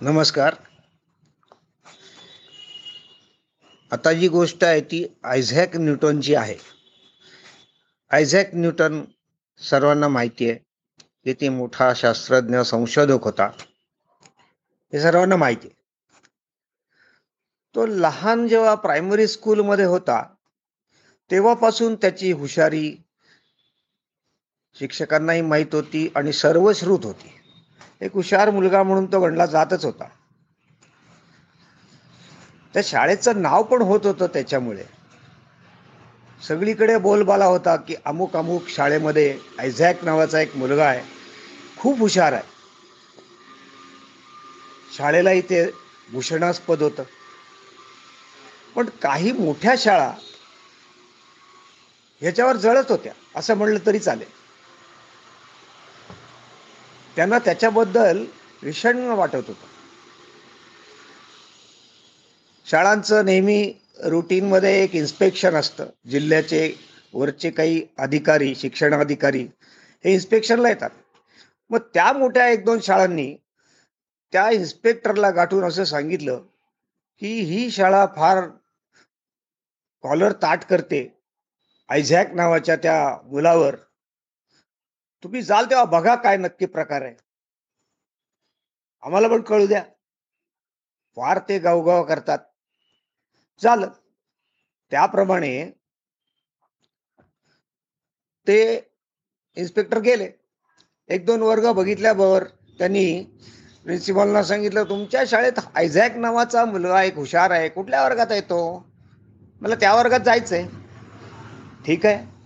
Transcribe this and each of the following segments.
नमस्कार. आता जी गोष्ट आहे ती आयझॅक न्यूटनची आहे. आयझॅक न्यूटन सर्वांना माहिती आहे. की ते मोठा शास्त्रज्ञ संशोधक होता. हे सर्वांना माहिती आहे. तो लहान जेव्हा प्रायमरी स्कूलमध्ये होता तेव्हापासून त्याची हुशारी शिक्षकांनाही माहीत होती आणि सर्वश्रुत होती. एक हुशार मुलगा म्हणून तो गणला जातच होता. त्या शाळेचं नाव पण होत होतं त्याच्यामुळे. सगळीकडे बोलबाला होता की अमुक अमुक शाळेमध्ये आयझॅक नावाचा एक मुलगा आहे. खूप हुशार आहे. शाळेलाही ते भूषणास्पद होतं. पण काही मोठ्या शाळा ह्याच्यावर जळत होत्या. असं म्हणलं तरी चालेल. त्यांना त्याच्याबद्दल विषण्ण वाटत होतं. शाळांचं नेहमी रुटीनमध्ये एक इन्स्पेक्शन असतं. जिल्ह्याचे वरचे काही अधिकारी शिक्षण अधिकारी हे इन्स्पेक्शनला येतात. मग त्या मोठ्या एक दोन शाळांनी त्या इन्स्पेक्टरला गाठून असं सांगितलं की ही शाळा फार कॉलर ताट करते. आयझॅक नावाच्या त्या मुलावर तुम्ही जाल तेव्हा बघा काय नक्की प्रकार आहे. आम्हाला पण कळू द्या. फार ते गावगाव करतात. झालं. त्याप्रमाणे ते इन्स्पेक्टर गेले. एक दोन वर्ग बघितल्यावर त्यांनी प्रिन्सिपलना सांगितलं तुमच्या शाळेत आयझॅक नावाचा मुलगा एक हुशार आहे. कुठल्या वर्गात येतो मला त्या वर्गात जायचंय. ठीक आहे.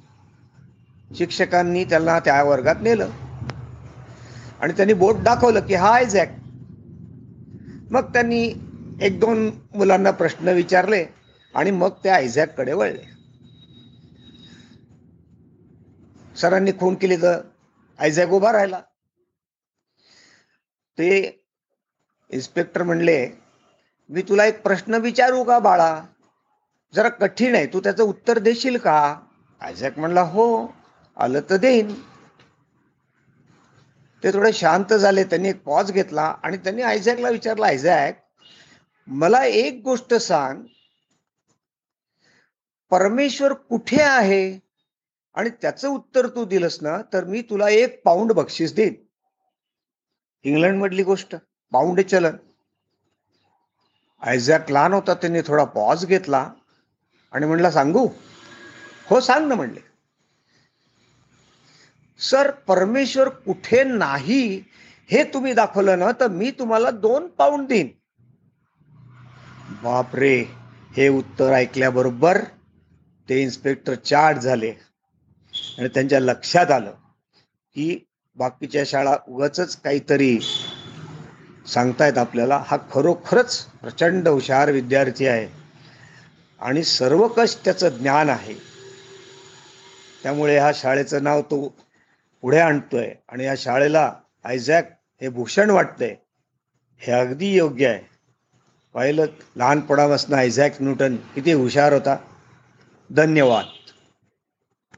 शिक्षकांनी त्यांना त्या वर्गात नेलं. आणि त्यांनी बोट दाखवलं की हा आयझॅक मग त्यांनी एक दोन मुलांना प्रश्न विचारले आणि मग त्या आयझॅककडे वळले. सरांनी खून केली तर आयझॅक उभा राहिला. ते इन्स्पेक्टर म्हणले मी तुला एक प्रश्न विचारू का बाळा? जरा कठीण आहे. तू त्याचं उत्तर देशील का? आयझॅक म्हणला हो. आलं तर देईन. ते थोडे शांत झाले त्यांनी एक पॉज घेतला आणि त्यांनी आयझॅकला विचारलं आयझॅक मला एक गोष्ट सांग. परमेश्वर कुठे आहे? आणि त्याचं उत्तर तू दिलंस ना तर मी तुला एक पाऊंड बक्षीस देईन. इंग्लंड मधली गोष्ट पाऊंड चलन. आयझॅक लहान होता त्यांनी थोडा पॉज घेतला आणि म्हणला सांगू? हो सांग ना म्हणले. सर परमेश्वर कुठे नाही हे तुम्ही दाखवलं ना तर मी तुम्हाला दोन पाऊंड देईन. बापरे हे उत्तर ऐकल्याबरोबर ते इन्स्पेक्टर चार्ट झाले. आणि त्यांच्या लक्षात आलं की बाकीच्या शाळा उगाच काहीतरी सांगतायत आपल्याला. हा खरोखरच प्रचंड हुशार विद्यार्थी आहे. आणि सर्वकष त्याचं ज्ञान आहे. त्यामुळे ह्या शाळेचं नाव तो पुढे आणतोय. आणि या शाळेला आयझॅक हे भूषण वाटतंय. हे अगदी योग्य आहे. पाहिलं लहानपणापासून आयझॅक न्यूटन किती हुशार होता. धन्यवाद.